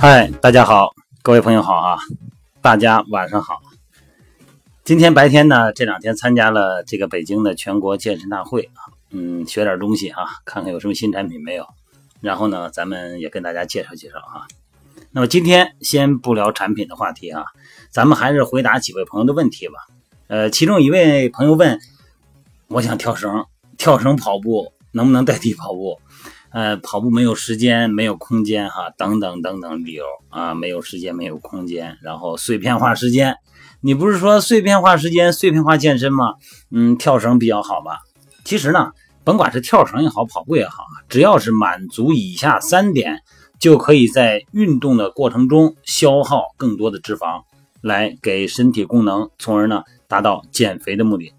嗨，大家好，各位朋友好啊，大家晚上好。今天白天呢，这两天参加了这个北京的全国健身大会啊，嗯，学点东西啊，看看有什么新产品没有。然后呢，咱们也跟大家介绍介绍啊。那么今天先不聊产品的话题啊，咱们还是回答几位朋友的问题吧。呃，其中一位朋友问，我想跳绳，跳绳跑步能不能代替跑步？呃，跑步没有时间，没有空间哈，等等等等理由啊，没有时间，没有空间，然后碎片化时间。你不是说碎片化时间、碎片化健身吗？嗯，跳绳比较好吧？其实呢，甭管是跳绳也好，跑步也好，只要是满足以下三点，就可以在运动的过程中消耗更多的脂肪，来给身体功能，从而呢达到减肥的目的。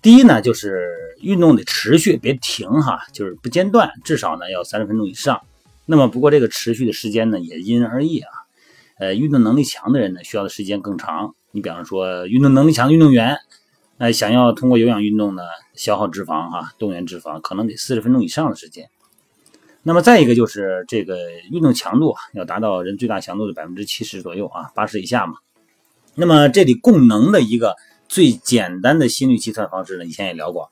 第一呢，就是运动得持续，别停哈，就是不间断，至少呢要三十分钟以上。那么不过这个持续的时间呢也因人而异啊。呃，运动能力强的人呢需要的时间更长。你比方说运动能力强的运动员，呃，想要通过有氧运动呢消耗脂肪哈，动员脂肪，可能得四十分钟以上的时间。那么再一个就是这个运动强度啊，要达到人最大强度的百分之七十左右啊，八十以下嘛。那么这里供能的一个。最简单的心率计算方式呢，以前也聊过，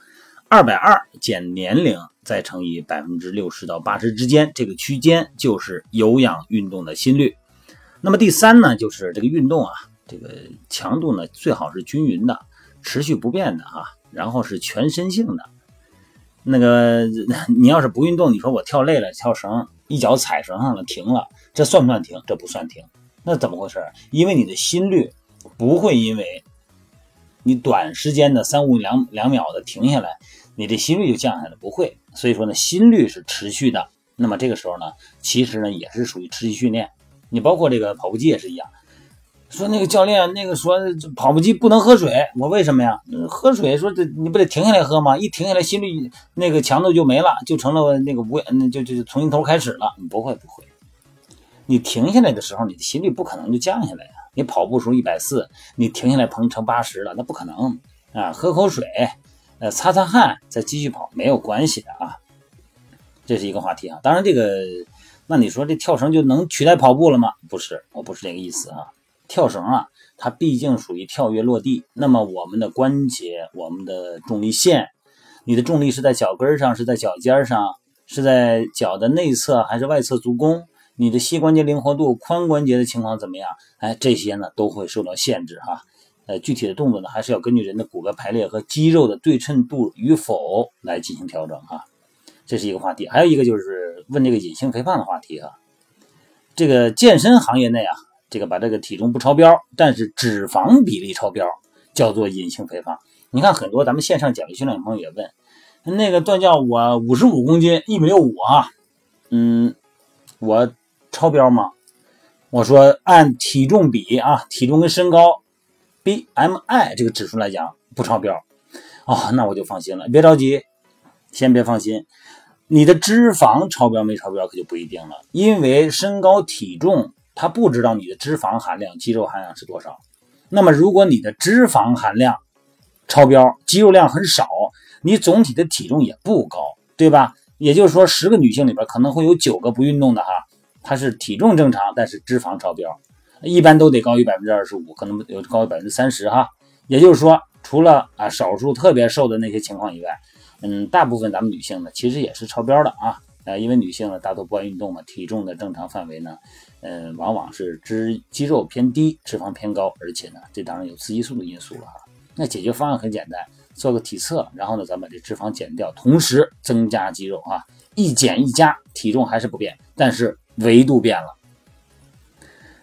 二百二减年龄再乘以百分之六十到八十之间这个区间就是有氧运动的心率。那么第三呢，就是这个运动啊，这个强度呢最好是均匀的、持续不变的啊，然后是全身性的。那个 你要是不运动，你说我跳累了，跳绳一脚踩绳上了停了，这算不算停？这不算停。那怎么回事？因为你的心率不会因为你短时间的三五两两秒的停下来，你这心率就降下来，不会。所以说呢，心率是持续的。那么这个时候呢，其实呢也是属于持续训练。你包括这个跑步机也是一样。说那个教练那个说跑步机不能喝水，我为什么呀？喝水说这你不得停下来喝吗？一停下来心率那个强度就没了，就成了那个无那就就从头开始了。不会不会，你停下来的时候，你的心率不可能就降下来呀。你跑步时候一百四，你停下来碰成八十了，那不可能啊！喝口水，呃，擦擦汗，再继续跑，没有关系的啊。这是一个话题啊。当然，这个那你说这跳绳就能取代跑步了吗？不是，我不是这个意思啊。跳绳啊，它毕竟属于跳跃落地，那么我们的关节、我们的重力线，你的重力是在脚跟上，是在脚尖上，是在脚的内侧还是外侧足弓？你的膝关节灵活度、髋关节的情况怎么样？哎，这些呢都会受到限制哈。呃，具体的动作呢，还是要根据人的骨骼排列和肌肉的对称度与否来进行调整哈。这是一个话题，还有一个就是问这个隐性肥胖的话题哈。这个健身行业内啊，这个把这个体重不超标，但是脂肪比例超标，叫做隐性肥胖。你看很多咱们线上减肥训练的朋友也问，那个段教我五十五公斤，一米六五啊，嗯，我。超标吗？我说按体重比啊，体重跟身高，BMI 这个指数来讲不超标，哦，那我就放心了。别着急，先别放心，你的脂肪超标没超标可就不一定了，因为身高体重它不知道你的脂肪含量、肌肉含量是多少。那么如果你的脂肪含量超标，肌肉量很少，你总体的体重也不高，对吧？也就是说，十个女性里边可能会有九个不运动的哈。它是体重正常，但是脂肪超标，一般都得高于百分之二十五，可能有高于百分之三十哈。也就是说，除了啊少数特别瘦的那些情况以外，嗯，大部分咱们女性呢，其实也是超标的啊。呃，因为女性呢大多不爱运动嘛，体重的正常范围呢，嗯，往往是脂肌肉偏低，脂肪偏高，而且呢，这当然有雌激素的因素了哈。那解决方案很简单，做个体测，然后呢，咱把这脂肪减掉，同时增加肌肉啊，一减一加，体重还是不变，但是。维度变了，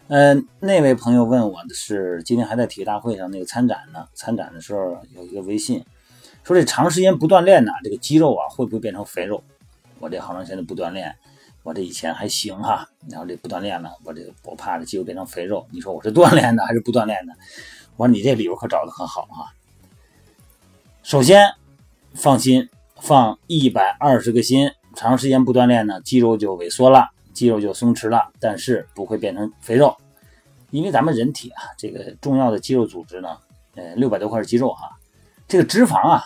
嗯，那位朋友问我的是，今天还在体育大会上那个参展呢，参展的时候有一个微信，说这长时间不锻炼呢，这个肌肉啊会不会变成肥肉？我这好长时间不锻炼，我这以前还行哈，然后这不锻炼了，我这我怕这肌肉变成肥肉。你说我是锻炼的还是不锻炼的？我说你这理由可找的很好哈。首先放心，放一百二十个心，长时间不锻炼呢，肌肉就萎缩了。肌肉就松弛了，但是不会变成肥肉，因为咱们人体啊，这个重要的肌肉组织呢，呃，六百多块肌肉哈，这个脂肪啊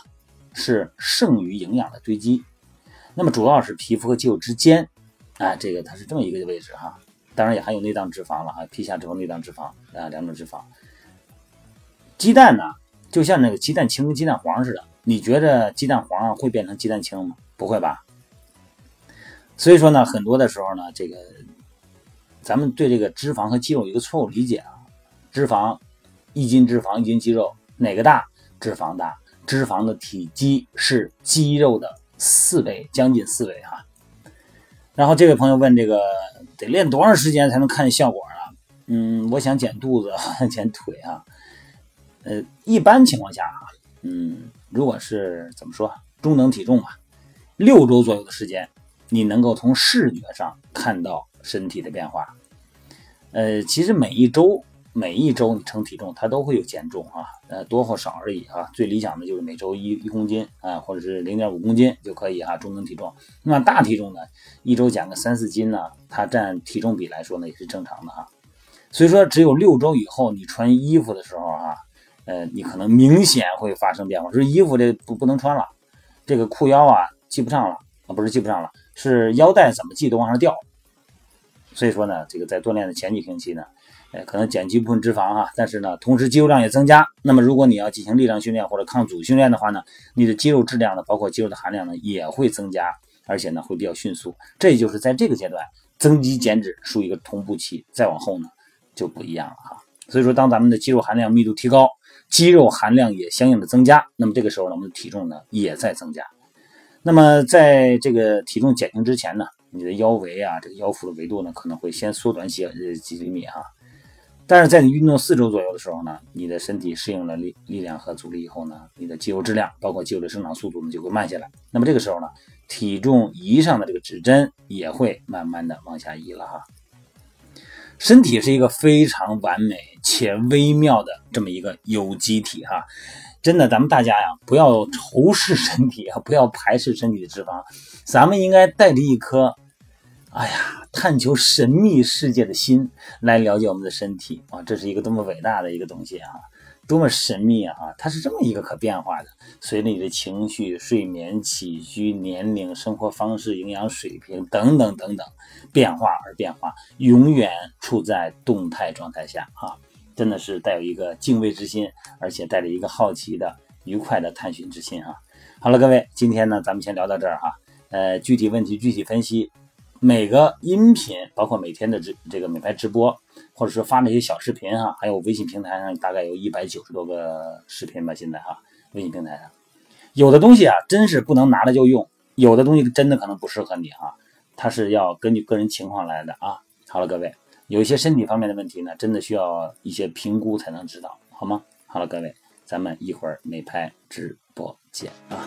是剩余营养的堆积，那么主要是皮肤和肌肉之间，啊，这个它是这么一个位置哈，当然也含有内脏脂肪了啊，皮下脂肪、内脏脂肪啊两种脂肪。鸡蛋呢，就像那个鸡蛋清跟鸡蛋黄似的，你觉得鸡蛋黄会变成鸡蛋清吗？不会吧。所以说呢，很多的时候呢，这个咱们对这个脂肪和肌肉有一个错误理解啊，脂肪一斤脂肪一斤肌肉哪个大？脂肪大，脂肪的体积是肌肉的四倍，将近四倍哈。然后这位朋友问这个得练多长时间才能看见效果啊？嗯，我想减肚子，减腿啊。呃，一般情况下啊，嗯，如果是怎么说中等体重吧，六周左右的时间，你能够从视觉上看到身体的变化。呃，其实每一周。每一周你称体重，它都会有减重啊，呃，多或少而已啊。最理想的就是每周一一公斤啊，或者是零点五公斤就可以啊，中等体重。那么大体重呢，一周减个三四斤呢，它占体重比来说呢也是正常的哈。所以说，只有六周以后你穿衣服的时候啊，呃，你可能明显会发生变化，就是衣服这不不能穿了，这个裤腰啊系不上了啊，不是系不上了，是腰带怎么系都往上掉。所以说呢，这个在锻炼的前几星期呢。哎，可能减去部分脂肪哈，但是呢，同时肌肉量也增加。那么，如果你要进行力量训练或者抗阻训练的话呢，你的肌肉质量呢，包括肌肉的含量呢，也会增加，而且呢，会比较迅速。这就是在这个阶段，增肌减脂属于一个同步期，再往后呢，就不一样了哈。所以说，当咱们的肌肉含量密度提高，肌肉含量也相应的增加，那么这个时候呢，我们的体重呢也在增加。那么，在这个体重减轻之前呢，你的腰围啊，这个腰腹的维度呢，可能会先缩短些呃几厘米啊。但是在你运动四周左右的时候呢，你的身体适应了力力量和阻力以后呢，你的肌肉质量，包括肌肉的生长速度呢，就会慢下来。那么这个时候呢，体重仪上的这个指针也会慢慢的往下移了哈。身体是一个非常完美且微妙的这么一个有机体哈，真的，咱们大家呀，不要仇视身体啊，不要排斥身体的脂肪，咱们应该带着一颗。哎呀，探求神秘世界的心来了解我们的身体啊，这是一个多么伟大的一个东西啊，多么神秘啊！它是这么一个可变化的，随着你的情绪、睡眠、起居、年龄、生活方式、营养水平等等等等变化而变化，永远处在动态状态下啊！真的是带有一个敬畏之心，而且带着一个好奇的、愉快的探寻之心啊。好了，各位，今天呢，咱们先聊到这儿哈。呃，具体问题具体分析。每个音频，包括每天的这这个美拍直播，或者说发那些小视频哈，还有微信平台上大概有一百九十多个视频吧，现在哈，微信平台上有的东西啊，真是不能拿了就用，有的东西真的可能不适合你哈，它是要根据个人情况来的啊。好了，各位，有一些身体方面的问题呢，真的需要一些评估才能知道，好吗？好了，各位，咱们一会儿美拍直播见啊。